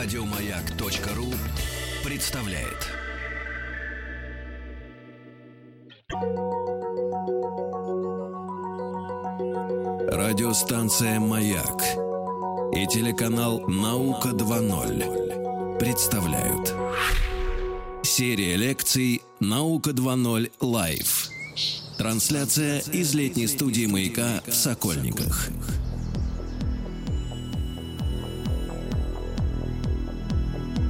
Радиомаяк.ру представляет. Радиостанция «Маяк» и телеканал «Наука 2.0» представляют. Серия лекций «Наука 2.0 Лайв». Трансляция из летней студии «Маяка» в Сокольниках.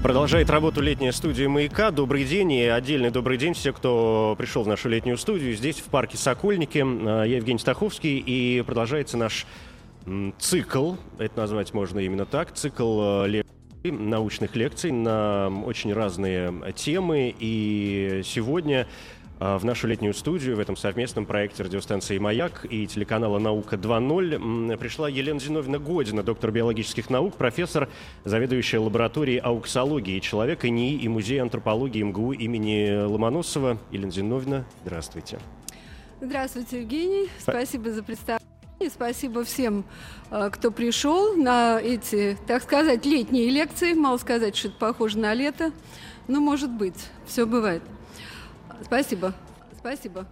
Продолжает работу летняя студия «Маяка». Добрый день и отдельный добрый день всем, кто пришел в нашу летнюю студию. Здесь, в парке Сокольники. А, я Евгений Стаховский, и продолжается наш цикл, это назвать можно именно так, цикл а, лекций научных лекций на очень разные темы. И сегодня в нашу летнюю студию в этом совместном проекте радиостанции «Маяк» и телеканала «Наука 2.0» пришла Елена Зиновьевна Година, доктор биологических наук, профессор, заведующая лабораторией ауксологии человека НИИ и Музея антропологии МГУ имени Ломоносова. Елена Зиновьевна, здравствуйте. Здравствуйте, Евгений. Спасибо за представление. Спасибо всем, а, кто пришел на эти, так сказать, летние лекции. Мало сказать, что это похоже на лето, но может быть, все бывает. Спасибо. Спасибо.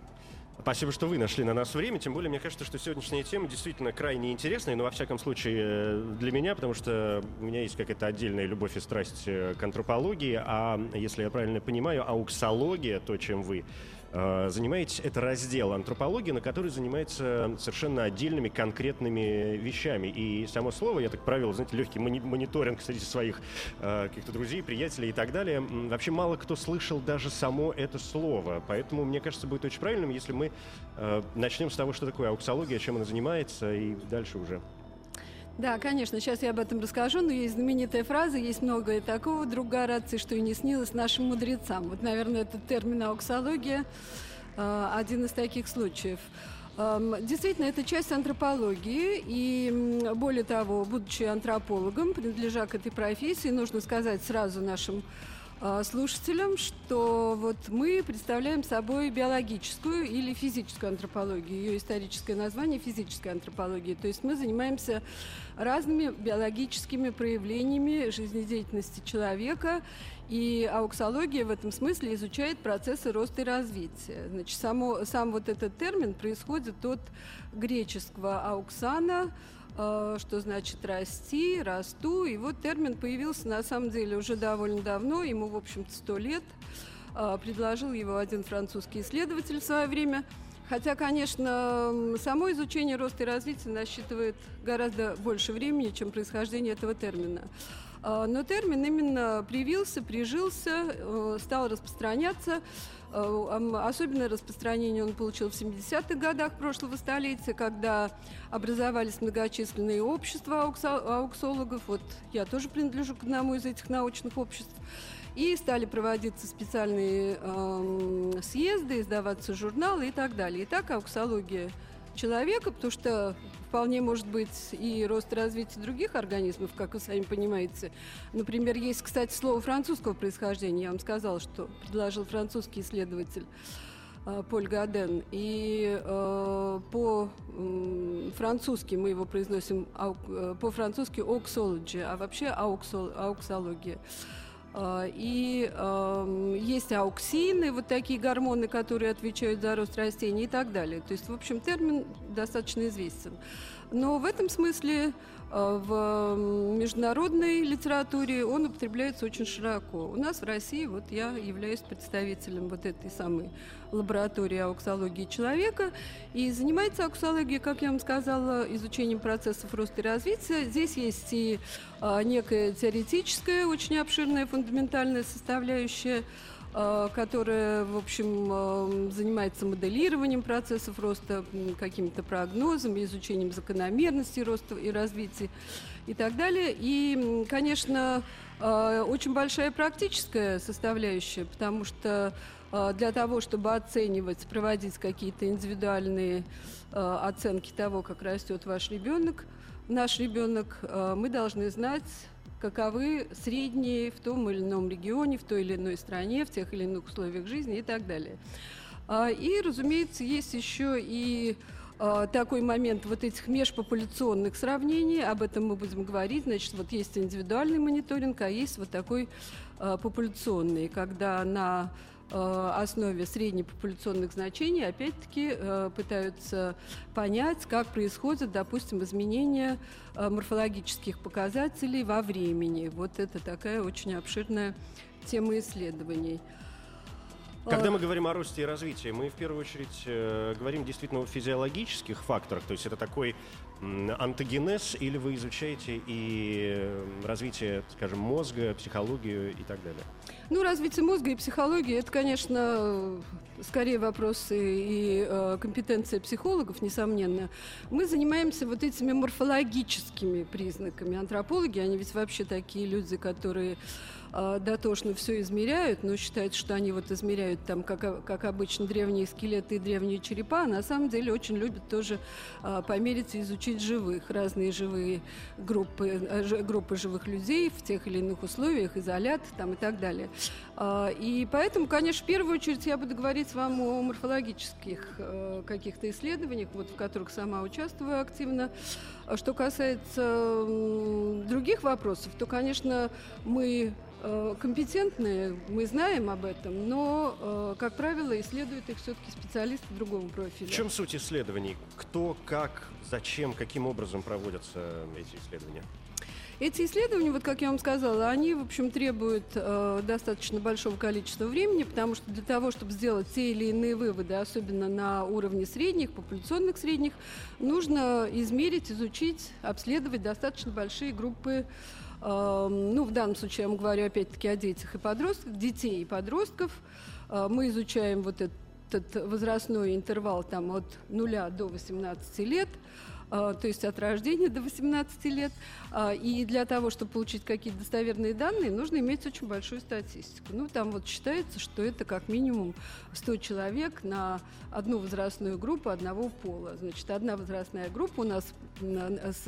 Спасибо, что вы нашли на нас время. Тем более, мне кажется, что сегодняшняя тема действительно крайне интересная, но во всяком случае э, для меня, потому что у меня есть какая-то отдельная любовь и страсть э, к антропологии, а если я правильно понимаю, ауксология, то, чем вы занимаетесь, это раздел антропологии, на который занимается совершенно отдельными конкретными вещами. И само слово, я так правило, знаете, легкий мониторинг среди своих э, каких-то друзей, приятелей и так далее. Вообще мало кто слышал даже само это слово. Поэтому, мне кажется, будет очень правильным, если мы э, начнем с того, что такое ауксология, чем она занимается, и дальше уже. Да, конечно, сейчас я об этом расскажу, но есть знаменитая фраза, есть многое такого, друг Гораций, что и не снилось нашим мудрецам. Вот, наверное, этот термин ауксология э, один из таких случаев. Эм, действительно, это часть антропологии, и более того, будучи антропологом, принадлежа к этой профессии, нужно сказать сразу нашим слушателям, что вот мы представляем собой биологическую или физическую антропологию. Ее историческое название – физическая антропология. То есть мы занимаемся разными биологическими проявлениями жизнедеятельности человека, и ауксология в этом смысле изучает процессы роста и развития. Значит, само, сам вот этот термин происходит от греческого ауксана – что значит расти, расту. И вот термин появился на самом деле уже довольно давно, ему, в общем-то, сто лет. Э, предложил его один французский исследователь в свое время. Хотя, конечно, само изучение роста и развития насчитывает гораздо больше времени, чем происхождение этого термина. Э, но термин именно привился, прижился, стал распространяться. Э, особенное распространение он получил в 70-х годах прошлого столетия, когда образовались многочисленные общества ауксологов. Вот я тоже принадлежу к одному из этих научных обществ. И стали проводиться специальные э, съезды, издаваться журналы и так далее. Итак, ауксология человека, потому что вполне может быть и рост и развитие других организмов, как вы сами понимаете. Например, есть, кстати, слово французского происхождения. Я вам сказала, что предложил французский исследователь. Э, Поль Годен. И э, по-французски мы его произносим, э, по-французски «ауксология», а вообще ауксол. А, и э, есть ауксины, вот такие гормоны, которые отвечают за рост растений и так далее. То есть, в общем, термин достаточно известен. Но в этом смысле а, в международной литературе он употребляется очень широко. У нас в России вот я являюсь представителем вот этой самой лаборатории ауксологии человека. И занимается ауксология, как я вам сказала, изучением процессов роста и развития. Здесь есть и а, некая теоретическая, очень обширная, фундаментальная составляющая, которая, в общем, а, занимается моделированием процессов роста, какими-то прогнозами, изучением закономерностей роста и развития и так далее. И, конечно, а, очень большая практическая составляющая, потому что для того, чтобы оценивать, проводить какие-то индивидуальные оценки того, как растет ваш ребенок, наш ребенок, мы должны знать каковы средние в том или ином регионе, в той или иной стране, в тех или иных условиях жизни и так далее. А, и, разумеется, есть еще и э, такой момент вот этих межпопуляционных сравнений, об этом мы будем говорить, значит, вот есть индивидуальный мониторинг, а есть вот такой э, популяционный, когда на основе среднепопуляционных значений опять-таки э, пытаются понять, как происходят, допустим, изменения э, морфологических показателей во времени. Вот это такая очень обширная тема исследований. Когда мы говорим о росте и развитии, мы в первую очередь э, говорим действительно о физиологических факторах, то есть это такой э, антогенез, или вы изучаете и развитие, скажем, мозга, психологию и так далее? Ну, развитие мозга и психологии – это, конечно, скорее вопросы и э, компетенция психологов, несомненно. Мы занимаемся вот этими морфологическими признаками. Антропологи, они ведь вообще такие люди, которые э, дотошно все измеряют, но считают, что они вот измеряют там, как, как обычно, древние скелеты и древние черепа, а на самом деле очень любят тоже э, померить и изучить живых, разные живые группы, группы живых людей в тех или иных условиях, изолят там и так далее. И поэтому, конечно, в первую очередь я буду говорить вам о морфологических э, каких-то исследованиях, вот, в которых сама участвую активно. Что касается других вопросов, то, конечно, мы компетентные, мы знаем об этом, но, э, как правило, исследуют их все-таки специалисты другого профиля. В чем суть исследований? Кто, как, зачем, каким образом проводятся эти исследования? Эти исследования, вот как я вам сказала, они, в общем, требуют э, достаточно большого количества времени, потому что для того, чтобы сделать те или иные выводы, особенно на уровне средних, популяционных средних, нужно измерить, изучить, обследовать достаточно большие группы Эм, ну, в данном случае я вам говорю опять-таки о детях и подростках, детей и подростков. Э, мы изучаем вот этот возрастной интервал там от 0 до 18 лет. А, то есть от рождения до 18 лет. А, и для того, чтобы получить какие-то достоверные данные, нужно иметь очень большую статистику. Ну, там вот считается, что это как минимум 100 человек на одну возрастную группу одного пола. Значит, одна возрастная группа у нас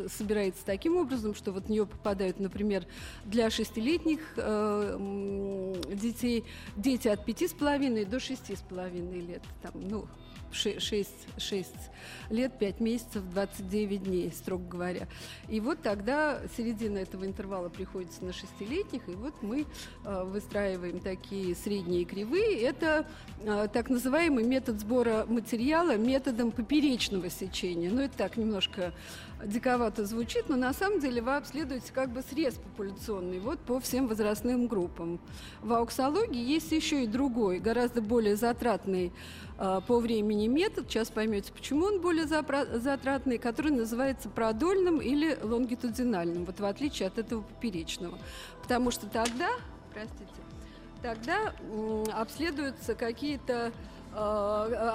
собирается таким образом, что вот в нее попадают, например, для шестилетних э, детей дети от пяти с половиной до шести с половиной лет. Там, ну, 6, 6 лет, 5 месяцев, 29 дней, строго говоря. И вот тогда середина этого интервала приходится на шестилетних, и вот мы э, выстраиваем такие средние кривые. Это э, так называемый метод сбора материала методом поперечного сечения. Ну, это так немножко диковато звучит, но на самом деле вы обследуете как бы срез популяционный вот по всем возрастным группам. В ауксологии есть еще и другой, гораздо более затратный э, по времени метод, сейчас поймете, почему он более затратный, который называется продольным или лонгитудинальным, вот в отличие от этого поперечного. Потому что тогда, простите, тогда обследуются какие-то Э,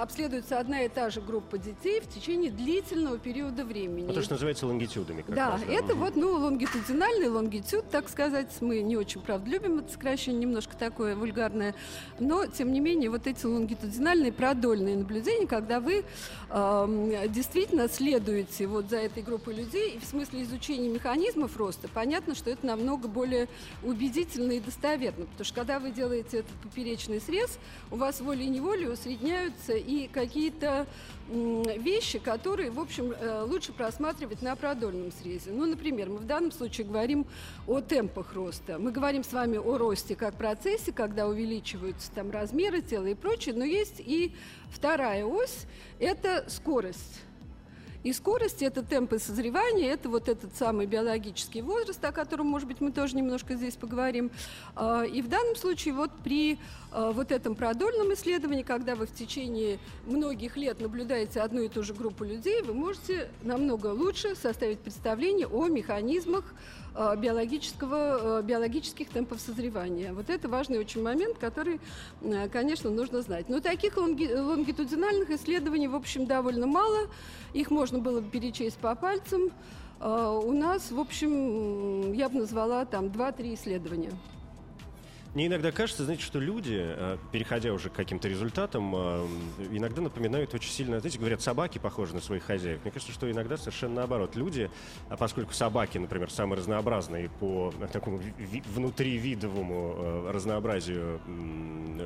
обследуется одна и та же группа детей в течение длительного периода времени. Это что называется лонгитюдами. да, раз, да, это вот, ну, лонгитудинальный лонгитюд, так сказать. Мы не очень, правда, любим это сокращение, немножко такое вульгарное. Но, тем не менее, вот эти лонгитудинальные продольные наблюдения, когда вы э, действительно следуете вот за этой группой людей, и в смысле изучения механизмов роста, понятно, что это намного более убедительно и достоверно. Потому что когда вы делаете этот поперечный срез, у вас волей-неволей усредняются и какие-то вещи, которые, в общем, э, лучше просматривать на продольном срезе. Ну, например, мы в данном случае говорим о темпах роста. Мы говорим с вами о росте как процессе, когда увеличиваются там размеры тела и прочее, но есть и вторая ось – это скорость. И скорость – это темпы созревания, это вот этот самый биологический возраст, о котором, может быть, мы тоже немножко здесь поговорим. А, и в данном случае вот при а, вот этом продольном исследовании, когда вы в течение многих лет наблюдаете одну и ту же группу людей, вы можете намного лучше составить представление о механизмах биологического, э, биологических темпов созревания. Вот это важный очень момент, который, э, конечно, нужно знать. Но таких лонги, лонгитудинальных исследований, в общем, довольно мало. Их можно было бы перечесть по пальцам. У нас, в общем, я бы назвала там 2-3 исследования. Мне иногда кажется, знаете, что люди, э, переходя уже к каким-то результатам, э, иногда напоминают очень сильно, знаете, говорят, собаки похожи на своих хозяев. Мне кажется, что иногда совершенно наоборот. Люди, а поскольку собаки, например, самые разнообразные по такому внутривидовому э, разнообразию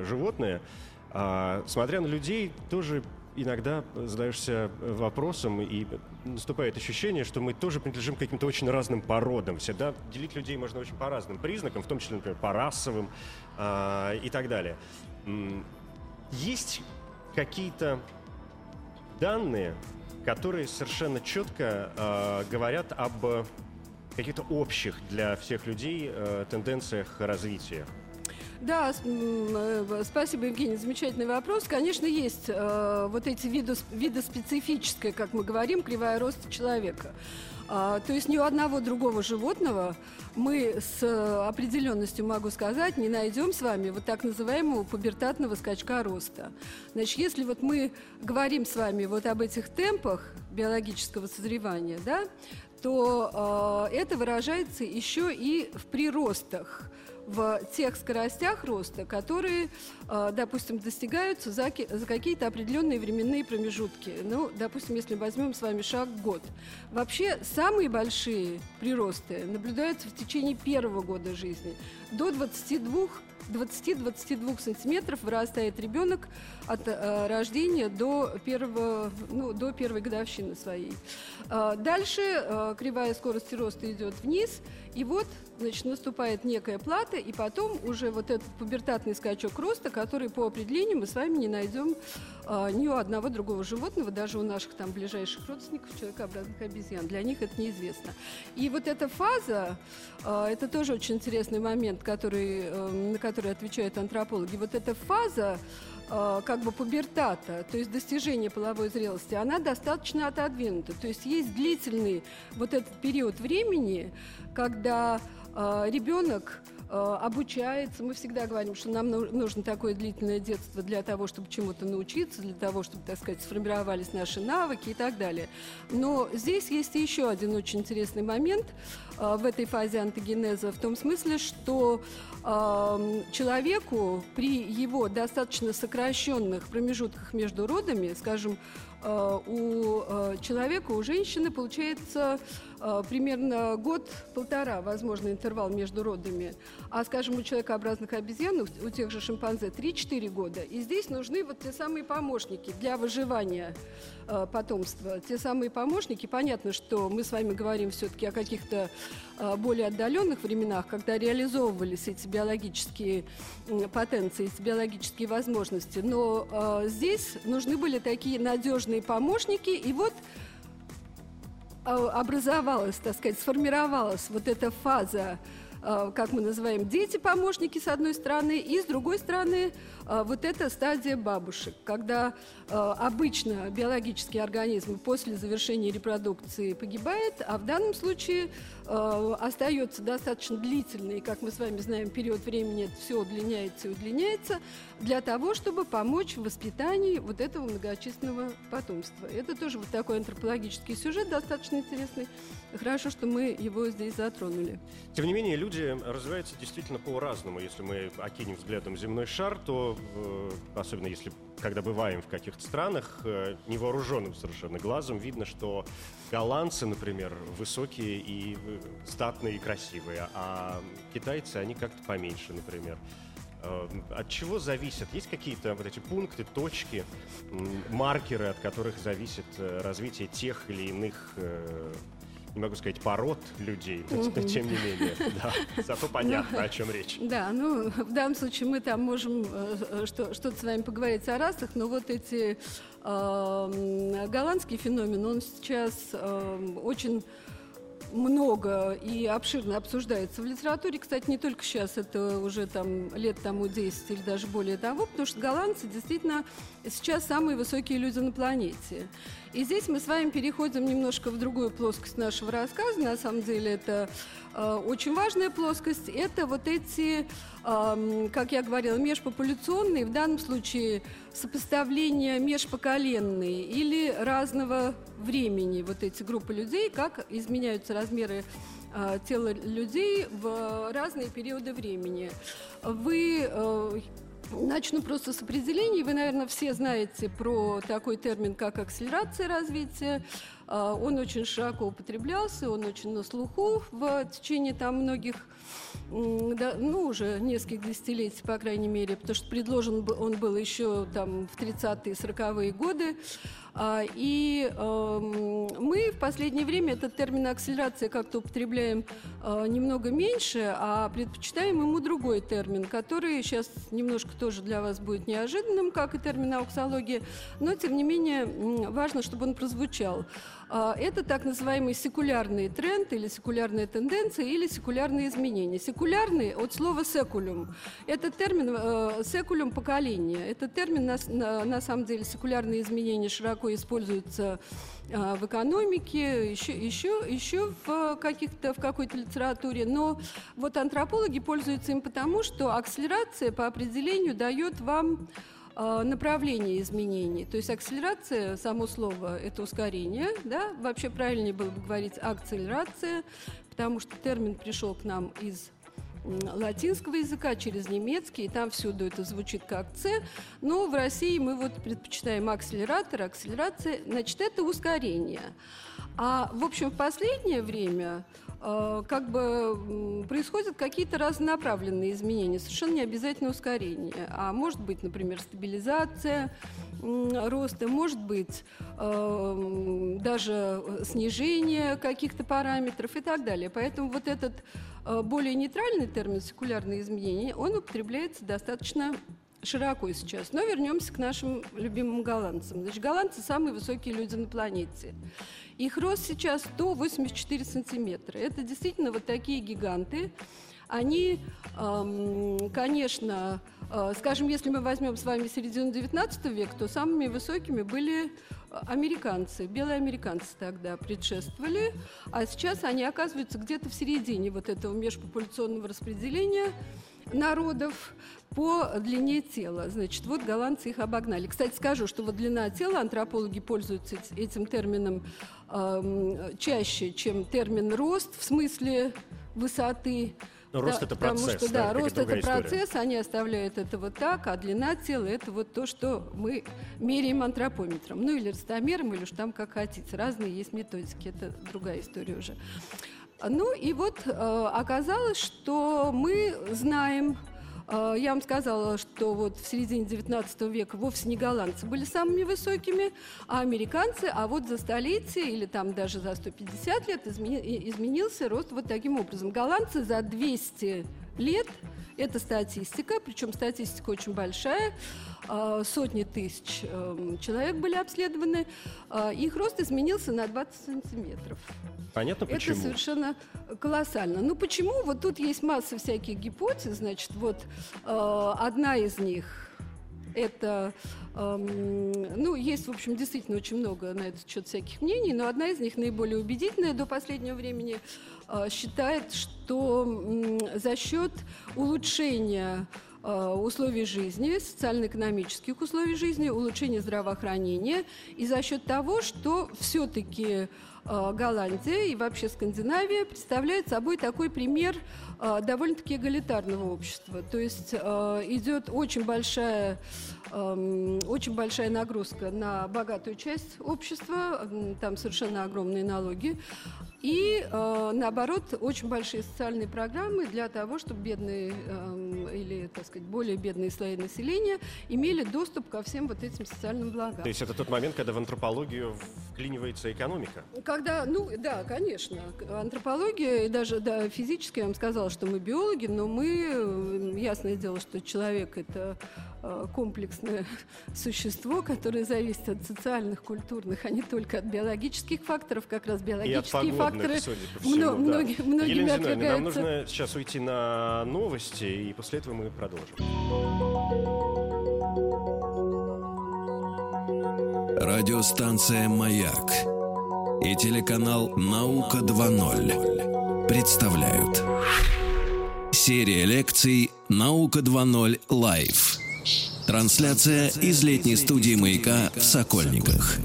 животные, а, смотря на людей, тоже иногда задаешься вопросом, и наступает ощущение, что мы тоже принадлежим к каким-то очень разным породам. Всегда делить людей можно очень по разным признакам, в том числе, например, по расовым э, и так далее. Есть какие-то данные, которые совершенно четко э, говорят об каких-то общих для всех людей э, тенденциях развития. Да, э, спасибо, Евгений, замечательный вопрос. Конечно, есть э, вот эти виды, специфические, как мы говорим, кривая роста человека. А, то есть ни у одного другого животного мы с определенностью, могу сказать, не найдем с вами вот так называемого пубертатного скачка роста. Значит, если вот мы говорим с вами вот об этих темпах биологического созревания, да, то э, это выражается еще и в приростах в тех скоростях роста, которые, э, допустим, достигаются за какие-то определенные временные промежутки. Ну, допустим, если возьмем с вами шаг год. Вообще, самые большие приросты наблюдаются в течение первого года жизни. До 22 20-22 сантиметров вырастает ребенок от э, рождения до, первого, ну, до первой годовщины своей. Э, дальше э, кривая скорости роста идет вниз, и вот значит, наступает некая плата, и потом уже вот этот пубертатный скачок роста, который по определению мы с вами не найдем э, ни у одного другого животного, даже у наших там ближайших родственников, человекообразных обезьян. Для них это неизвестно. И вот эта фаза, э, это тоже очень интересный момент, который, э, на который отвечают антропологи. Вот эта фаза как бы пубертата, то есть достижение половой зрелости, она достаточно отодвинута. То есть есть длительный вот этот период времени, когда э, ребенок Э, обучается. Мы всегда говорим, что нам нужно такое длительное детство для того, чтобы чему-то научиться, для того, чтобы, так сказать, сформировались наши навыки и так далее. Но здесь есть еще один очень интересный момент э, в этой фазе антогенеза, в том смысле, что э, человеку при его достаточно сокращенных промежутках между родами, скажем, Э, у э, человека, у женщины получается э, примерно год-полтора, возможно, интервал между родами. А, скажем, у человекообразных обезьян, у тех же шимпанзе 3-4 года. И здесь нужны вот те самые помощники для выживания потомства. Те самые помощники. Понятно, что мы с вами говорим все-таки о каких-то более отдаленных временах, когда реализовывались эти биологические потенции, эти биологические возможности. Но здесь нужны были такие надежные помощники, и вот образовалась, так сказать, сформировалась вот эта фаза Э, как мы называем, дети-помощники с одной стороны, и с другой стороны вот эта стадия бабушек, когда э, обычно биологический организм после завершения репродукции погибает, а в данном случае остается достаточно длительный, как мы с вами знаем, период времени, это все удлиняется и удлиняется, для того, чтобы помочь в воспитании вот этого многочисленного потомства. Это тоже вот такой антропологический сюжет достаточно интересный. Хорошо, что мы его здесь затронули. Тем не менее, люди развиваются действительно по-разному. Если мы окинем взглядом земной шар, то, особенно если когда бываем в каких-то странах, э, невооруженным совершенно глазом видно, что голландцы, например, высокие и э, статные и красивые, а китайцы, они как-то поменьше, например. От чего зависят? Есть какие-то вот эти пункты, точки, маркеры, от которых зависит развитие тех или иных не могу сказать пород людей, но, тем не менее, да, зато понятно, о чем речь. Да, ну, в данном случае мы там можем э, что, что-то с вами поговорить о расах, но вот эти э, голландский феномен, он сейчас э, очень много и обширно обсуждается в литературе. Кстати, не только сейчас, это уже там лет тому 10 или даже более того, потому что голландцы действительно сейчас самые высокие люди на планете. И здесь мы с вами переходим немножко в другую плоскость нашего рассказа. На самом деле это э, очень важная плоскость. Это вот эти, э, как я говорила, межпопуляционные, в данном случае сопоставления межпоколенные или разного времени вот эти группы людей, как изменяются размеры э, тела людей в разные периоды времени. Вы э, Начну просто с определений. Вы, наверное, все знаете про такой термин, как акселерация развития. Он очень широко употреблялся, он очень на слуху в течение там многих ну, уже нескольких десятилетий, по крайней мере, потому что предложен он был еще там в 30-е, 40-е годы. А, и эм, мы в последнее время этот термин акселерация как-то употребляем э, немного меньше, а предпочитаем ему другой термин, который сейчас немножко тоже для вас будет неожиданным, как и термин ауксология, но тем не менее важно, чтобы он прозвучал. А, это так называемый секулярный тренд или секулярная тенденция или секулярные изменения. Секулярный от слова секулюм. Это термин э, секулюм поколения. Это термин на, на, самом деле секулярные изменения широко используются а, в экономике, еще, еще, еще в, каких-то, в какой-то литературе. Но вот антропологи пользуются им потому, что акселерация по определению дает вам направление изменений. То есть акселерация, само слово, это ускорение, да, вообще правильнее было бы говорить акселерация, потому что термин пришел к нам из латинского языка через немецкий, и там всюду это звучит как «ц», но в России мы вот предпочитаем акселератор, акселерация, значит, это ускорение. А, в общем, в последнее время как бы происходят какие-то разнонаправленные изменения, совершенно не обязательно ускорение, а может быть, например, стабилизация роста, может быть э, даже снижение каких-то параметров и так далее. Поэтому вот этот э, более нейтральный термин секулярные изменения, он употребляется достаточно широко сейчас. Но вернемся к нашим любимым голландцам. Значит, голландцы самые высокие люди на планете. Их рост сейчас 184 сантиметра. Это действительно вот такие гиганты. Они, конечно, э, скажем, если мы возьмем с вами середину 19 века, то самыми высокими были американцы, белые американцы тогда предшествовали, а сейчас они оказываются где-то в середине вот этого межпопуляционного распределения народов по длине тела. Значит, вот голландцы их обогнали. Кстати, скажу, что вот длина тела, антропологи пользуются этим термином э, чаще, чем термин рост в смысле высоты. Но рост да, это процесс. Потому что, да, да рост это история. процесс, они оставляют это вот так, а длина тела это вот то, что мы меряем антропометром. Ну или ростомером, или уж там как хотите. Разные есть методики, это другая история уже. Ну и вот э, оказалось, что мы знаем э, я вам сказала, что вот в середине 19 века вовсе не голландцы были самыми высокими, а американцы, а вот за столетие или там даже за 150 лет измени, изменился рост вот таким образом. Голландцы за 200 лет, это статистика, причем статистика очень большая, а, сотни тысяч эм, человек были обследованы, их рост изменился на 20 сантиметров. Понятно, почему? Это совершенно колоссально. Ну почему? Вот тут есть масса всяких гипотез. Значит, вот э, одна из них это, эм, ну, есть, в общем, действительно очень много на этот счет всяких мнений, но одна из них наиболее убедительная до последнего времени э, считает, что э, за счет улучшения Э, условий жизни, социально-экономических условий жизни, улучшения здравоохранения. И за счет того, что все-таки Голландия и вообще Скандинавия представляет собой такой пример э, довольно-таки эгалитарного общества. То есть идет очень большая, эм, очень большая нагрузка на богатую часть общества, там совершенно огромные налоги, и, э, наоборот, очень большие социальные программы для того, чтобы бедные э, или, так сказать, более бедные слои населения имели доступ ко всем вот этим социальным благам. То есть это тот момент, когда в антропологию вклинивается экономика? Когда, ну, да, конечно. Антропология и даже да, физически, я вам сказала, что мы биологи, но мы, ясное дело, что человек – это Э, комплексное существо, которое зависит от социальных, культурных, а не только от биологических факторов. Как раз биологические факторы судя по всему, мно, да. многие, многими Елена отвергаются. нам нужно сейчас уйти на новости, и после этого мы продолжим. Радиостанция «Маяк» и телеканал «Наука 2.0» представляют Серия лекций «Наука 2.0 Лайв» Трансляция из летней студии «Маяка» в Сокольниках.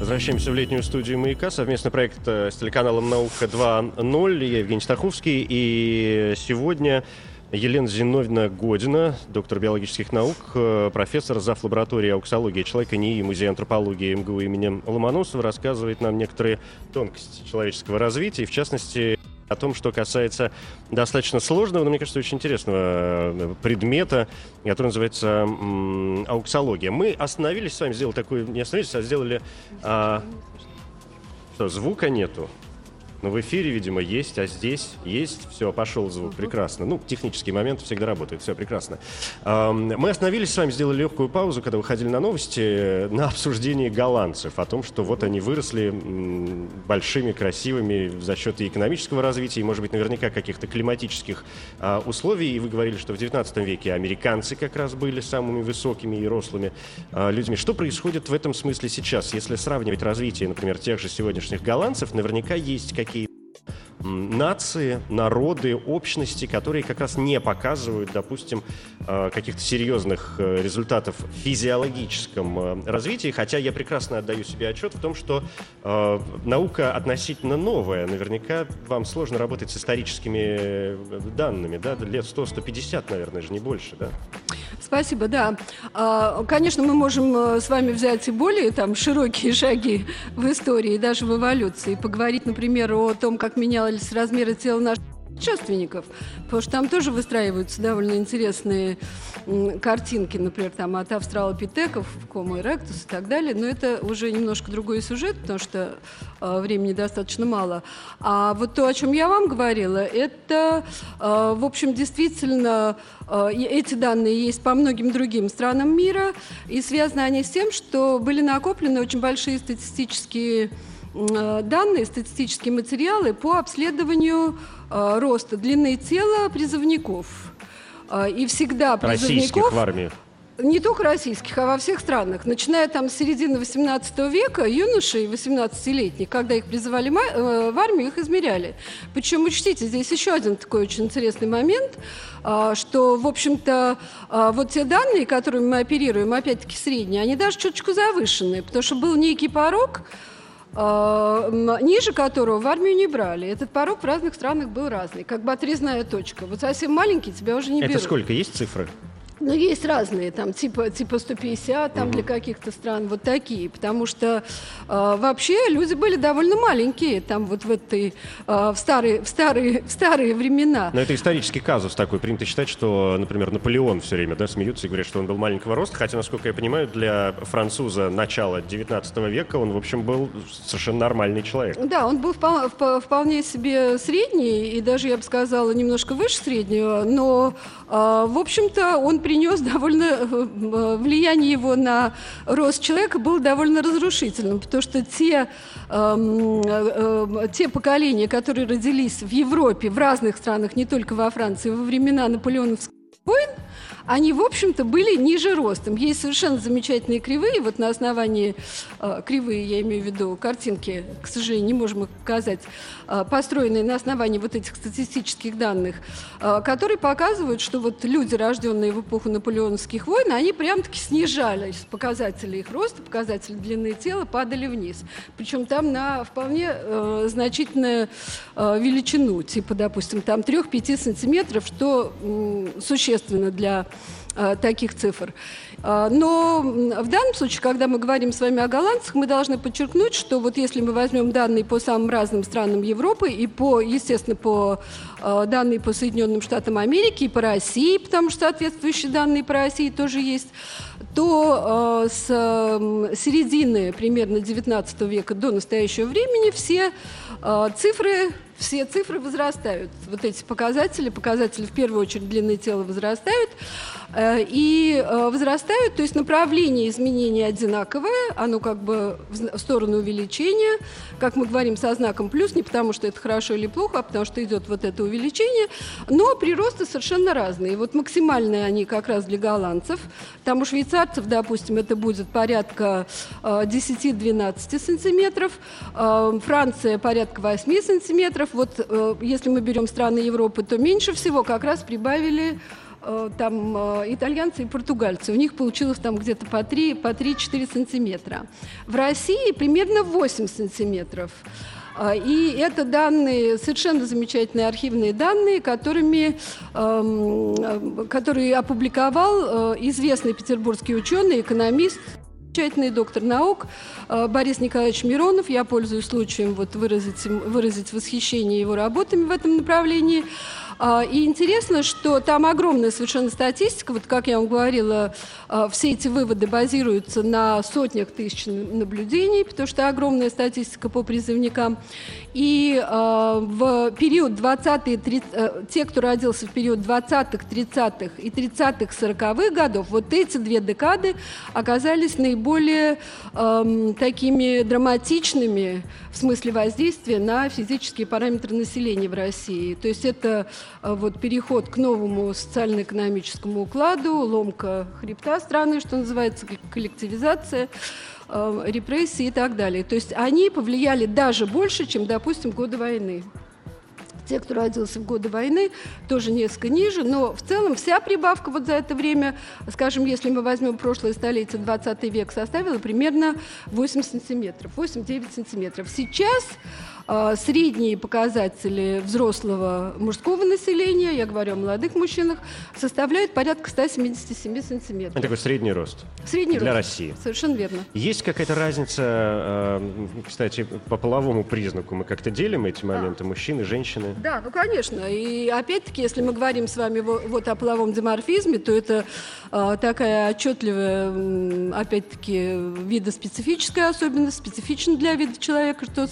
Возвращаемся в летнюю студию «Маяка». Совместный проект э, с телеканалом «Наука 2.0». Я Евгений Стаховский. И сегодня Елена Зиновьевна Година, доктор биологических наук, э, профессор зав. лаборатории ауксологии человека НИИ Музея антропологии МГУ имени Ломоносова, рассказывает нам некоторые тонкости человеческого развития, и в частности о том, что касается достаточно сложного, но, мне кажется, очень интересного э, предмета, который называется ауксология. Мы остановились с вами, сделали такую, не остановились, а сделали... А, что, звука нету? Но в эфире, видимо, есть, а здесь есть. Все, пошел звук. Прекрасно. Ну, технические моменты всегда работают. Все прекрасно. Мы остановились с вами, сделали легкую паузу, когда выходили на новости, на обсуждении голландцев. О том, что вот они выросли большими, красивыми за счет и экономического развития, и, может быть, наверняка каких-то климатических а, условий. И вы говорили, что в 19 веке американцы как раз были самыми высокими и рослыми а, людьми. Что происходит в этом смысле сейчас? Если сравнивать развитие, например, тех же сегодняшних голландцев, наверняка есть какие нации, народы, общности, которые как раз не показывают, допустим, э, каких-то серьезных э, результатов в физиологическом э, развитии, хотя я прекрасно отдаю себе отчет в том, что наука относительно новая. Наверняка вам сложно работать с историческими данными, да, лет 100-150, наверное, же не больше, да? Спасибо, да. А, конечно, мы можем с вами взять и более там широкие шаги в истории, даже в эволюции, поговорить, например, о том, как менялась касались размера тела наших предшественников, потому что там тоже выстраиваются довольно интересные картинки, например, там от австралопитеков, Homo erectus и так далее, но это уже немножко другой сюжет, потому что э, времени достаточно мало. А вот то, о чем я вам говорила, это, э, в общем, действительно, э, эти данные есть по многим другим странам мира, и связаны они с тем, что были накоплены очень большие статистические данные, статистические материалы по обследованию э, роста длины тела призывников. Э, и всегда призывников... Российских в армии. Не только российских, а во всех странах. Начиная там с середины 18 века, юношей 18-летних, когда их призывали в армию, их измеряли. Причем, учтите, здесь еще один такой очень интересный момент, что, в общем-то, вот те данные, которыми мы оперируем, опять-таки средние, они даже чуточку завышенные, потому что был некий порог, ниже которого в армию не брали. Этот порог в разных странах был разный, как бы отрезная точка. Вот совсем маленький тебя уже не берут. Это сколько? Есть цифры? Ну, есть разные, там, типа, типа 150, там, угу. для каких-то стран, вот такие, потому что э, вообще люди были довольно маленькие, там, вот в этой, э, в, старые, в, старые, в старые времена. Но это исторический казус такой, принято считать, что, например, Наполеон все время, да, смеются и говорят, что он был маленького роста, хотя, насколько я понимаю, для француза начала 19 века он, в общем, был совершенно нормальный человек. Да, он был вполне себе средний, и даже, я бы сказала, немножко выше среднего, но, э, в общем-то, он принес довольно... Э, влияние его на рост человека было довольно разрушительным, потому что те, эм, э, э, те поколения, которые родились в Европе, в разных странах, не только во Франции, во времена наполеоновских войн, они, в общем-то, были ниже ростом. Есть совершенно замечательные кривые, вот на основании э, кривые, я имею в виду картинки, к сожалению, не можем их показать, э, построенные на основании вот этих статистических данных, э, которые показывают, что вот люди, рожденные в эпоху наполеоновских войн, они прям-таки снижались, показатели их роста, показатели длины тела падали вниз. Причем там на вполне э, значительную э, величину, типа, допустим, там 3-5 сантиметров, что э, существенно для таких цифр. Э, но в данном случае, когда мы говорим с вами о голландцах, мы должны подчеркнуть, что вот если мы возьмем данные по самым разным странам Европы и по, естественно, по э, данные по Соединенным Штатам Америки и по России, потому что соответствующие данные по России тоже есть, то с середины примерно 19 века до настоящего времени все цифры все цифры возрастают. Вот эти показатели, показатели в первую очередь длины тела возрастают. Э, и э, возрастают, то есть направление изменения одинаковое, оно как бы в сторону увеличения, как мы говорим, со знаком плюс, не потому что это хорошо или плохо, а потому что идет вот это увеличение, но приросты совершенно разные. Вот максимальные они как раз для голландцев, там у швейцарцев, допустим, это будет порядка 10-12 э, сантиметров, Франция порядка 8 сантиметров, вот если мы берем страны Европы, то меньше всего как раз прибавили там э, итальянцы и португальцы. У них получилось там где-то по 3-4 по 3 сантиметра. В России примерно 8 сантиметров. И это данные, совершенно замечательные архивные данные, которыми, эм, которые опубликовал известный петербургский ученый, экономист замечательный доктор наук Борис Николаевич Миронов. Я пользуюсь случаем вот выразить, выразить восхищение его работами в этом направлении. А, и интересно, что там огромная совершенно статистика. Вот как я вам говорила, а, все эти выводы базируются на сотнях тысяч наблюдений, потому что огромная статистика по призывникам. И э, в период 20 30, э, те, кто родился в период 20-х, 30-х и 30-х, 40-х годов, вот эти две декады оказались наиболее э, такими драматичными в смысле воздействия на физические параметры населения в России. То есть это вот переход к новому социально-экономическому укладу, ломка хребта страны, что называется, коллективизация. Э, репрессии и так далее. То есть они повлияли даже больше, чем, допустим, годы войны. Те, кто родился в годы войны, тоже несколько ниже, но в целом вся прибавка вот за это время, скажем, если мы возьмем прошлое столетие, 20 век, составила примерно 8 сантиметров, 8-9 сантиметров. Сейчас а, средние показатели взрослого мужского населения, я говорю о молодых мужчинах, составляют порядка 177 сантиметров. Это такой средний рост. Средний Для рост. России. Совершенно верно. Есть какая-то разница, э, кстати, по половому признаку? Мы как-то делим эти моменты, да. мужчины, женщины? Да, ну конечно. И опять-таки, если мы говорим с вами вот о половом диморфизме, то это э, такая отчетливая, опять-таки, видоспецифическая особенность, специфична для вида человека, что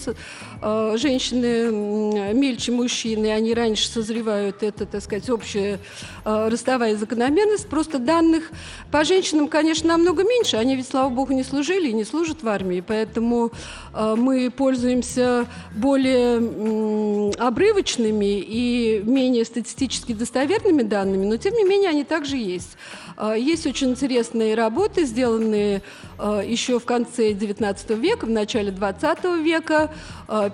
женщины мельче мужчины, они раньше созревают, это, так сказать, общая э, ростовая закономерность. Просто данных по женщинам, конечно, намного меньше. Они ведь, слава богу, не служили и не служат в армии. Поэтому э, мы пользуемся более обрывочными и менее статистически достоверными данными, но тем не менее они также есть. Э, есть очень интересные работы, сделанные еще в конце XIX века, в начале XX века,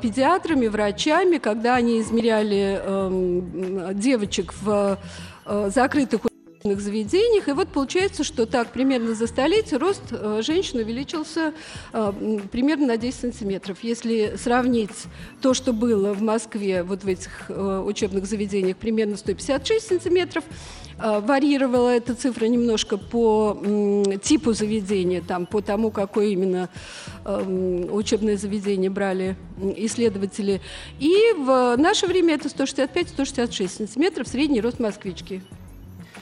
педиатрами, врачами, когда они измеряли э, девочек в э, закрытых учебных заведениях. И вот получается, что так примерно за столетие рост э, женщин увеличился э, примерно на 10 сантиметров. Если сравнить то, что было в Москве вот в этих э, учебных заведениях, примерно 156 сантиметров, варьировала эта цифра немножко по типу заведения, там, по тому, какое именно учебное заведение брали исследователи. И в наше время это 165-166 сантиметров средний рост москвички.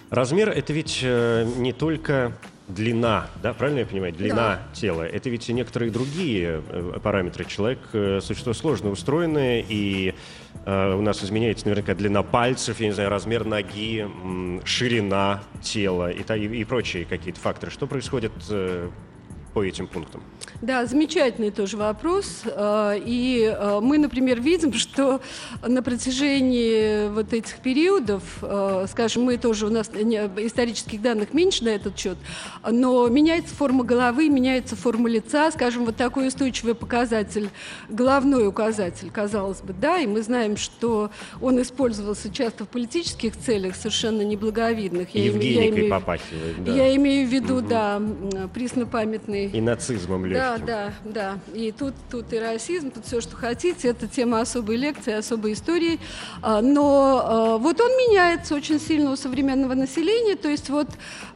Размер – это ведь э, не только длина, да, правильно я понимаю? Длина да. тела. Это ведь и некоторые другие э, параметры. Человек – существо сложно устроенное, и Э, у нас изменяется наверняка длина пальцев, я не знаю, размер ноги, ширина тела и, и, и прочие какие-то факторы. Что происходит э, по этим пунктам? Да, замечательный тоже вопрос. А, и а, мы, например, видим, что на протяжении вот этих периодов, а, скажем, мы тоже, у нас исторических данных меньше на этот счет, но меняется форма головы, меняется форма лица, скажем, вот такой устойчивый показатель, головной указатель, казалось бы, да, и мы знаем, что он использовался часто в политических целях, совершенно неблаговидных. Я Евгеникой я имею, попахивает, да. Я имею в виду, угу. да, преснопамятный. И нацизмом легким. Да, да, да. И тут, тут и расизм, тут все, что хотите. Это тема особой лекции, особой истории. А, но а, вот он меняется очень сильно у современного населения. То есть вот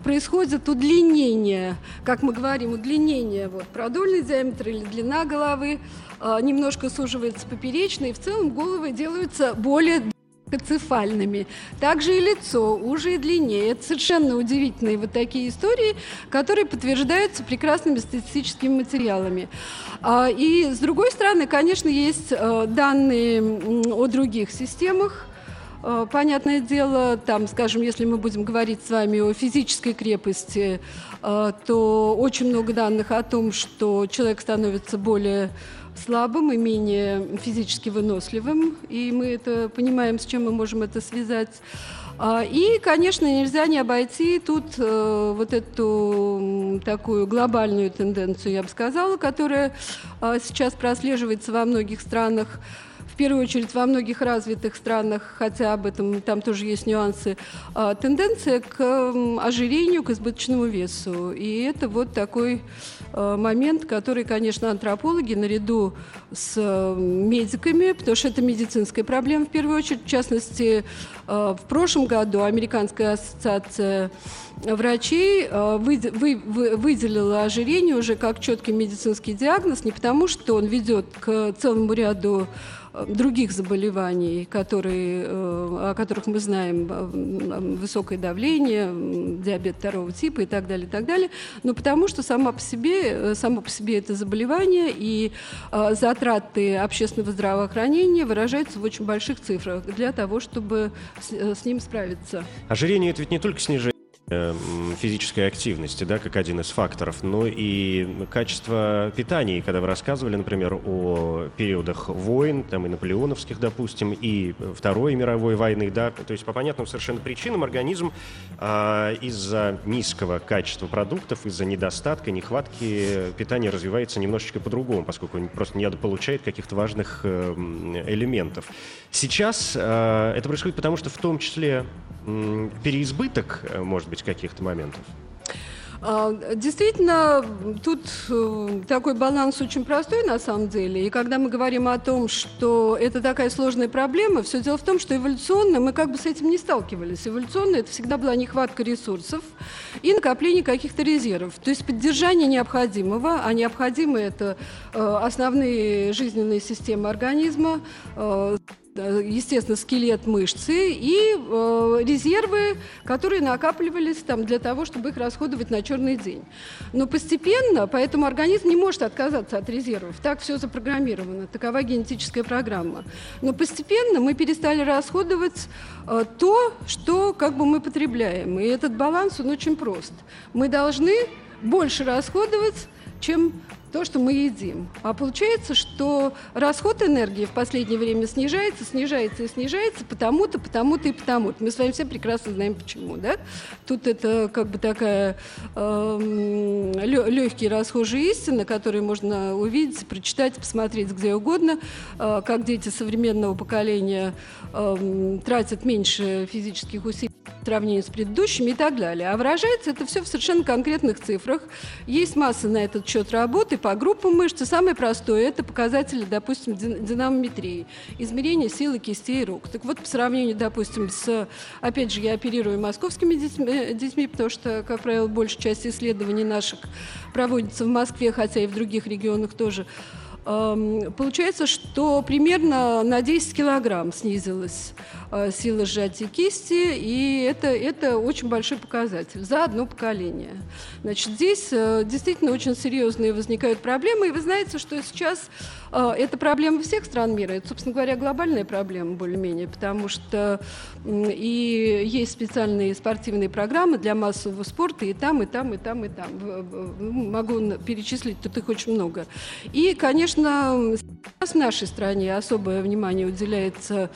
происходит удлинение, как мы говорим, удлинение вот, продольный диаметр или длина головы а, немножко суживается поперечно, и в целом головы делаются более цефальными. Также и лицо уже и длиннее. Это совершенно удивительные вот такие истории, которые подтверждаются прекрасными статистическими материалами. А, и с другой стороны, конечно, есть э, данные о других системах, э, Понятное дело, там, скажем, если мы будем говорить с вами о физической крепости, э, то очень много данных о том, что человек становится более слабым и менее физически выносливым, и мы это понимаем, с чем мы можем это связать. А, и, конечно, нельзя не обойти тут э, вот эту такую глобальную тенденцию, я бы сказала, которая э, сейчас прослеживается во многих странах, в первую очередь во многих развитых странах, хотя об этом там тоже есть нюансы, э, тенденция к ожирению, к избыточному весу. И это вот такой э, момент, который, конечно, антропологи наряду с э, медиками, потому что это медицинская проблема в первую очередь. В частности, в прошлом году Американская ассоциация врачей выделила ожирение уже как четкий медицинский диагноз, не потому что он ведет к целому ряду других заболеваний, которые, э, о которых мы знаем, э, высокое давление, диабет второго типа и так далее, и так далее, но потому что само по себе, э, само по себе это заболевание и затраты общественного здравоохранения выражаются в очень больших цифрах для того, чтобы с, с ним справиться. Ожирение – это ведь не только снижение физической активности, да, как один из факторов, но и качество питания. когда вы рассказывали, например, о периодах войн, там и наполеоновских, допустим, и Второй мировой войны, да, то есть по понятным совершенно причинам организм а, из-за низкого качества продуктов, из-за недостатка, нехватки питания развивается немножечко по-другому, поскольку он просто недополучает каких-то важных э, элементов. Сейчас э, это происходит потому, что в том числе переизбыток, э, может быть, каких-то моментов? А, действительно, тут э, такой баланс очень простой на самом деле. И когда мы говорим о том, что это такая сложная проблема, все дело в том, что эволюционно мы как бы с этим не сталкивались. Эволюционно это всегда была нехватка ресурсов и накопление каких-то резервов. То есть поддержание необходимого, а необходимое это э, основные жизненные системы организма, естественно, скелет мышцы и э, резервы, которые накапливались там для того, чтобы их расходовать на черный день. Но постепенно, поэтому организм не может отказаться от резервов. Так все запрограммировано, такова генетическая программа. Но постепенно мы перестали расходовать э, то, что как бы мы потребляем. И этот баланс, он очень прост. Мы должны больше расходовать, чем то, что мы едим. А получается, что расход энергии в последнее время снижается, снижается и снижается потому-то, потому-то и потому-то. Мы с вами все прекрасно знаем, почему. Да? Тут это как бы такая э, эм, легкие расхожие истины, которые можно увидеть, прочитать, посмотреть где угодно, э, как дети современного поколения э, тратят меньше физических усилий в сравнении с предыдущими и так далее. А выражается это все в совершенно конкретных цифрах. Есть масса на этот счет работы по группам мышц. самое простое – это показатели, допустим, динамометрии, измерение силы кистей рук. Так вот, по сравнению, допустим, с, опять же, я оперирую московскими детьми, детьми потому что, как правило, большая часть исследований наших проводится в Москве, хотя и в других регионах тоже – Получается, что примерно на 10 килограмм снизилась э, сила сжатия кисти, и это, это очень большой показатель за одно поколение. Значит, здесь э, действительно очень серьезные возникают проблемы, и вы знаете, что сейчас э, это проблема всех стран мира, это, собственно говоря, глобальная проблема более-менее, потому что и есть специальные спортивные программы для массового спорта и там, и там, и там, и там. Могу перечислить, тут их очень много. И, конечно, Конечно, в нашей стране особое внимание уделяется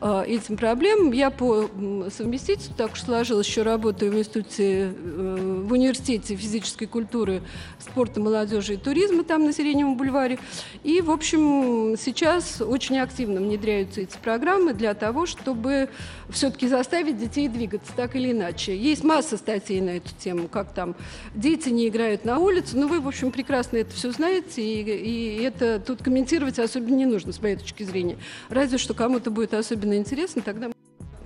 э, этим проблемам. Я по совместительству так уж сложилось, еще работаю в институте, э, в университете физической культуры, спорта, молодежи и туризма там на Сиреневом бульваре. И, в общем, сейчас очень активно внедряются эти программы для того, чтобы все-таки заставить детей двигаться так или иначе. Есть масса статей на эту тему, как там дети не играют на улице, но вы, в общем, прекрасно это все знаете, и, и это тут комментировать особенно не нужно, с моей точки зрения. Разве что кому-то будет особенно интересно, тогда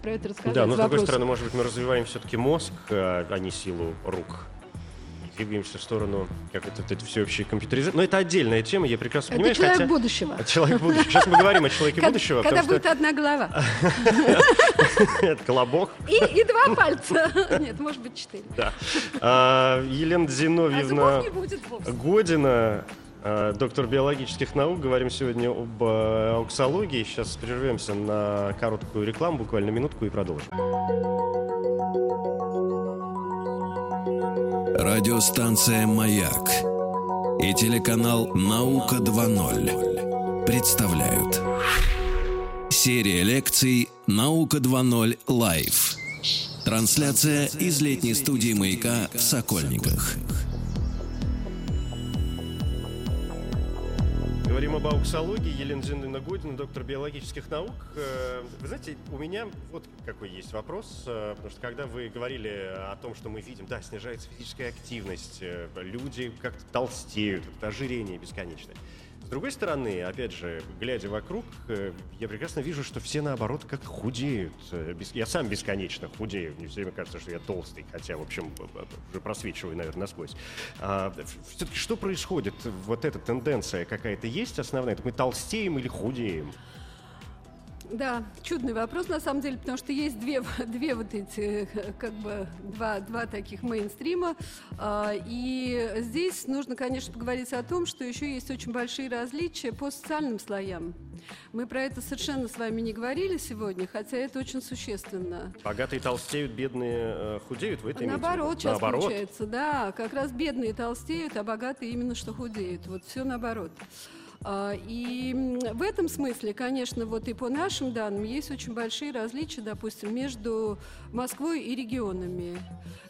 про это рассказать. Да, но с другой стороны, может быть, мы развиваем все-таки мозг, а, а не силу рук двигаемся в сторону как это, это всеобщей компьютеризации. Но это отдельная тема, я прекрасно понимаю. Это человек хотя... будущего. Человек будущего. Сейчас мы говорим о человеке будущего. Когда будет одна голова. Это колобок. И два пальца. Нет, может быть, четыре. Да. А, Елена Зиновьевна Година, а, доктор биологических наук. Говорим сегодня об э, ауксологии. Сейчас прервемся на короткую рекламу, буквально минутку, и продолжим. Радиостанция «Маяк» и телеканал «Наука 2.0» представляют Серия лекций «Наука 2.0 Лайв». Трансляция из летней студии «Маяка» в Сокольниках. Говорим об ауксологии. Елена Зиновна Година, доктор биологических наук. Э, вы знаете, у меня вот какой есть вопрос, э, потому что когда вы говорили о том, что мы видим, да, снижается физическая активность, э, люди как-то толстеют, ожирение бесконечное другой стороны, опять же, глядя вокруг, э, я прекрасно вижу, что все наоборот как худеют. Э, я сам бесконечно худею. Мне все время кажется, что я толстый, хотя, в общем, уже просвечиваю, наверное, насквозь. А, все-таки что происходит? Вот эта тенденция какая-то есть основная? Мы толстеем или худеем? Да, чудный вопрос на самом деле, потому что есть две, две вот эти, как бы, два, два таких мейнстрима. А, и здесь нужно, конечно, поговорить о том, что еще есть очень большие различия по социальным слоям. Мы про это совершенно с вами не говорили сегодня, хотя это очень существенно. Богатые толстеют, бедные э, худеют, вы это Наоборот, сейчас наоборот. получается, да. Как раз бедные толстеют, а богатые именно что худеют. Вот все наоборот. А, и в этом смысле, конечно, вот и по нашим данным есть очень большие различия, допустим, между Москвой и регионами,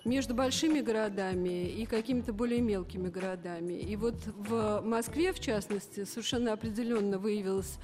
между большими городами и какими-то более мелкими городами. И вот в Москве, в частности, совершенно определенно выявилось,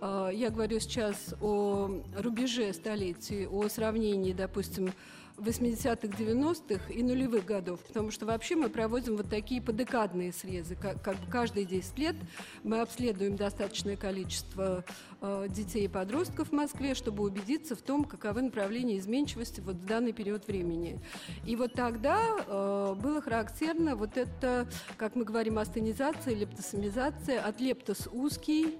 а, я говорю сейчас о рубеже столетий, о сравнении, допустим, 80-х, 90-х и нулевых годов, потому что вообще мы проводим вот такие подекадные срезы. Как, как бы каждые 10 лет мы обследуем достаточное количество э, детей и подростков в Москве, чтобы убедиться в том, каковы направления изменчивости вот в данный период времени. И вот тогда э, было характерно вот это, как мы говорим, астенизация, лептосомизация, от лептос узкий,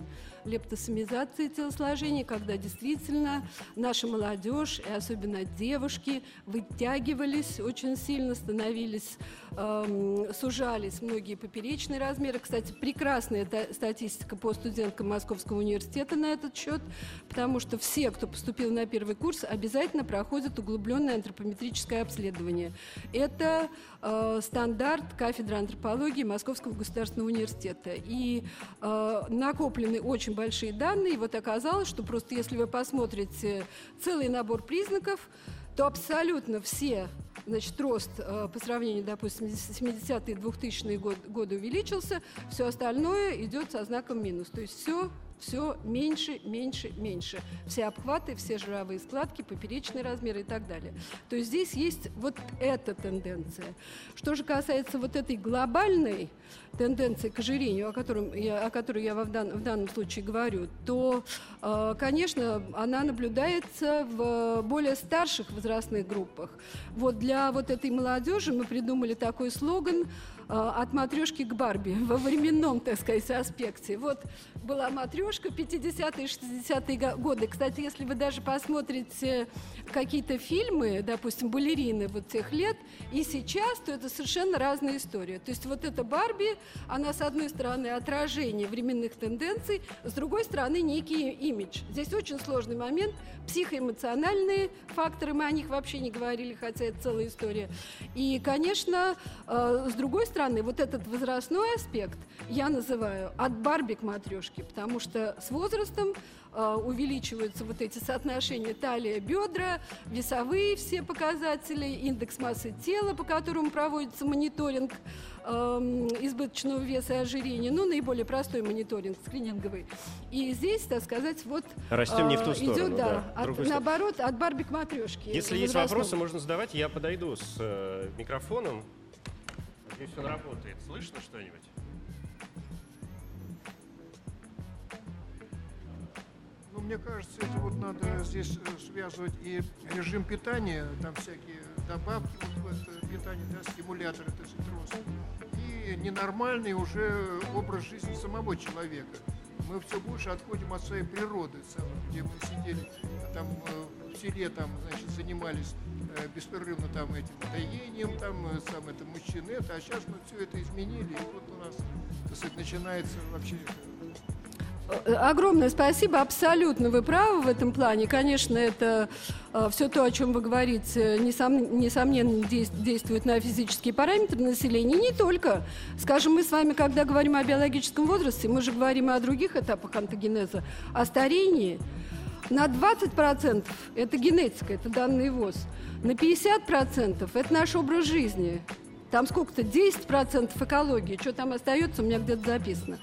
лептосомизации телосложения, когда действительно наша молодежь, и особенно девушки, вытягивались очень сильно, становились, эм, сужались многие поперечные размеры. Кстати, прекрасная статистика по студенткам Московского университета на этот счет, потому что все, кто поступил на первый курс, обязательно проходят углубленное антропометрическое обследование. Это э, стандарт кафедры антропологии Московского государственного университета. И э, накоплены очень большие данные. И вот оказалось, что просто если вы посмотрите целый набор признаков, то абсолютно все, значит, рост э, по сравнению, допустим, 70-е 2000-е год, годы увеличился, все остальное идет со знаком минус. То есть все все меньше, меньше, меньше. Все обхваты, все жировые складки, поперечные размеры и так далее. То есть здесь есть вот эта тенденция. Что же касается вот этой глобальной тенденции к ожирению, о, котором я, о которой я в, дан, в данном случае говорю, то, э, конечно, она наблюдается в более старших возрастных группах. Вот для вот этой молодежи мы придумали такой слоган от матрешки к Барби во временном, так сказать, аспекте. Вот была матрешка 50-е, 60-е годы. Кстати, если вы даже посмотрите какие-то фильмы, допустим, балерины вот тех лет, и сейчас, то это совершенно разная история. То есть вот эта Барби, она, с одной стороны, отражение временных тенденций, с другой стороны, некий имидж. Здесь очень сложный момент, психоэмоциональные факторы, мы о них вообще не говорили, хотя это целая история. И, конечно, э, с другой стороны, стороны, вот этот возрастной аспект я называю от Барби к матрешке, потому что с возрастом э, увеличиваются вот эти соотношения талия, бедра, весовые все показатели, индекс массы тела, по которому проводится мониторинг э, избыточного веса и ожирения, ну, наиболее простой мониторинг, скрининговый. И здесь, так сказать, вот... Растем э, не в ту сторону, идет, да, да от, наоборот, от Барби к матрешке. Если есть вопросы, можно задавать, я подойду с э, микрофоном. Здесь он работает. Слышно что-нибудь? Ну, мне кажется, это вот надо здесь э, связывать и режим питания, там всякие добавки вот в это питание, да, стимуляторы, то есть и ненормальный уже образ жизни самого человека. Мы все больше отходим от своей природы, где мы сидели. Там э, в селе, там, значит, занимались Э, беспрерывно там этим доением, там э, сам это мужчины, это, а сейчас мы все это изменили, и вот у нас, так сказать, начинается вообще Огромное спасибо, абсолютно вы правы в этом плане. Конечно, это э, все то, о чем вы говорите, несом, несомненно действует на физические параметры населения. Не только. Скажем, мы с вами, когда говорим о биологическом возрасте, мы же говорим и о других этапах антогенеза, о старении. На 20% это генетика, это данный ВОЗ. На 50% это наш образ жизни. Там сколько-то, 10% экологии, что там остается, у меня где-то записано.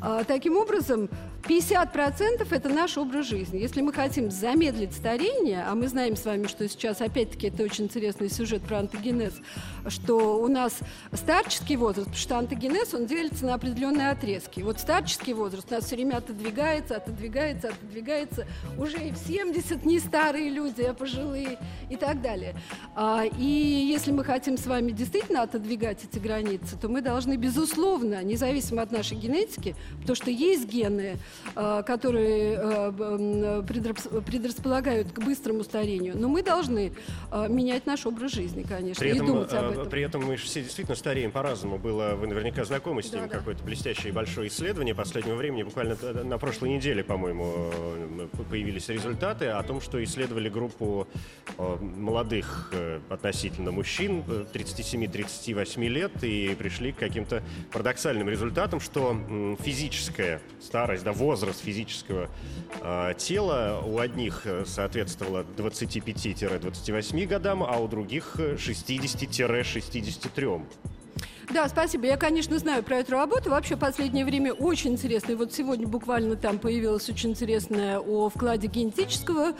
А, таким образом, 50% это наш образ жизни. Если мы хотим замедлить старение, а мы знаем с вами, что сейчас, опять-таки, это очень интересный сюжет про антогенез, что у нас старческий возраст, потому что антогенез, он делится на определенные отрезки. Вот старческий возраст у нас все время отодвигается, отодвигается, отодвигается. Уже и в 70 не старые люди, а пожилые и так далее. А, и если мы хотим с вами действительно отодвигать эти границы, то мы должны, безусловно, независимо от нашей генетики, потому что есть гены, а, которые а, предрасполагают к быстрому старению, но мы должны менять наш образ жизни, конечно, при этом, и думать об этом. При этом мы все действительно стареем по-разному. Было, вы наверняка знакомы с ним, да, какое-то блестящее и большое исследование последнего времени, буквально на прошлой неделе, по-моему, появились результаты о том, что исследовали группу молодых э, относительно мужчин 37-38 э, лет и пришли к каким-то парадоксальным результатам, что физическая старость, да, возраст физического э, тела у одних э, соответствовало 25-28 годам, а у других 60-63. Да, спасибо. Я, конечно, знаю про эту работу. Вообще, в последнее время очень интересно. И вот сегодня буквально там появилось очень интересное о вкладе генетического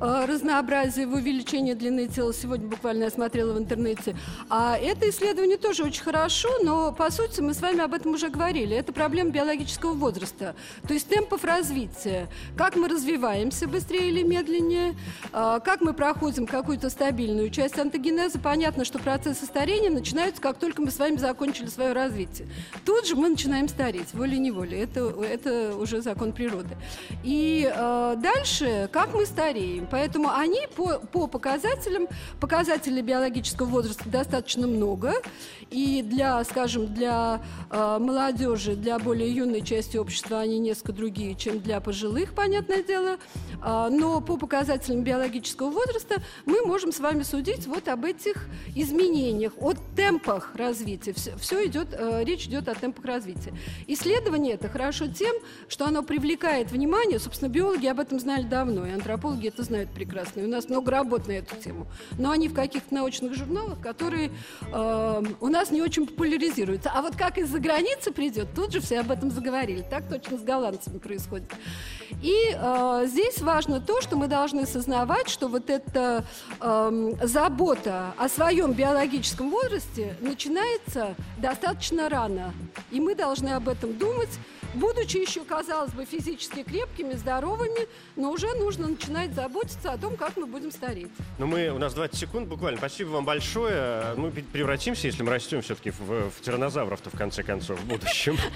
э, разнообразия в увеличение длины тела. Сегодня буквально я смотрела в интернете. А это исследование тоже очень хорошо, но, по сути, мы с вами об этом уже говорили. Это проблема биологического возраста. То есть темпов развития. Как мы развиваемся быстрее или медленнее, э, как мы проходим какую-то стабильную часть антогенеза. Понятно, что процессы старения начинаются, как только мы с вами закончим закончили свое развитие. Тут же мы начинаем стареть, волей-неволей. Это, это уже закон природы. И э, дальше, как мы стареем. Поэтому они по, по показателям, показателей биологического возраста достаточно много. И для, скажем, для э, молодежи, для более юной части общества они несколько другие, чем для пожилых, понятное дело. Э, но по показателям биологического возраста мы можем с вами судить вот об этих изменениях, о темпах развития все, все идет, э, речь идет о темпах развития. Исследование это хорошо тем, что оно привлекает внимание, собственно, биологи об этом знали давно, и антропологи это знают прекрасно, и у нас много работ на эту тему, но они в каких-то научных журналах, которые э, у нас не очень популяризируются. А вот как из-за границы придет, тут же все об этом заговорили. Так точно с голландцами происходит. И э, здесь важно то, что мы должны сознавать, что вот эта э, забота о своем биологическом возрасте начинается достаточно рано. И мы должны об этом думать, будучи еще, казалось бы, физически крепкими, здоровыми, но уже нужно начинать заботиться о том, как мы будем стареть. Ну, мы, у нас 20 секунд буквально. Спасибо вам большое. Мы превратимся, если мы растем все-таки в, в тиранозавров-то, в конце концов, в будущем.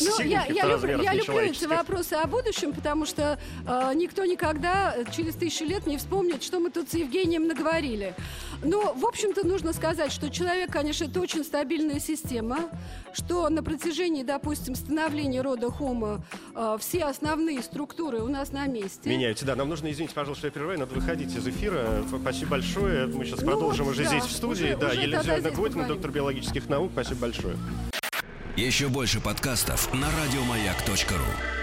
Ну, я, люблю, эти вопросы о будущем, потому что э, никто никогда через тысячу лет не вспомнит, что мы тут с Евгением наговорили. Но, в общем-то, нужно сказать, что человек, конечно, это очень стабильная система, что на протяжении, допустим, становления рода Homo э, все основные структуры у нас на месте. Меняются, да. Нам нужно, извините, пожалуйста, что я прерываю, надо выходить из эфира. Спасибо большое. Мы сейчас ну, продолжим уже да, здесь, в студии. Уже, да, уже Елизавета Гвоздина, доктор биологических наук. Спасибо большое. Еще больше подкастов на радиомаяк.ру